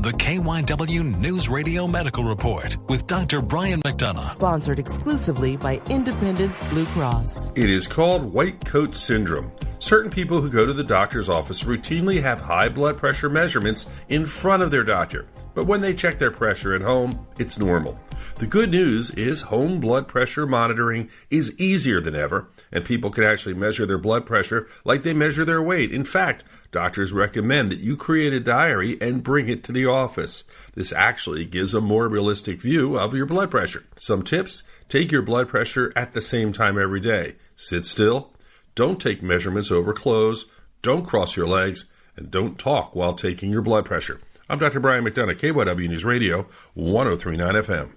The KYW News Radio Medical Report with Dr. Brian McDonough. Sponsored exclusively by Independence Blue Cross. It is called white coat syndrome. Certain people who go to the doctor's office routinely have high blood pressure measurements in front of their doctor, but when they check their pressure at home, it's normal. The good news is home blood pressure monitoring is easier than ever, and people can actually measure their blood pressure like they measure their weight. In fact, doctors recommend that you create a diary and bring it to the office. This actually gives a more realistic view of your blood pressure. Some tips take your blood pressure at the same time every day. Sit still, don't take measurements over clothes, don't cross your legs, and don't talk while taking your blood pressure. I'm Dr. Brian McDonough, KYW News Radio, 1039 FM.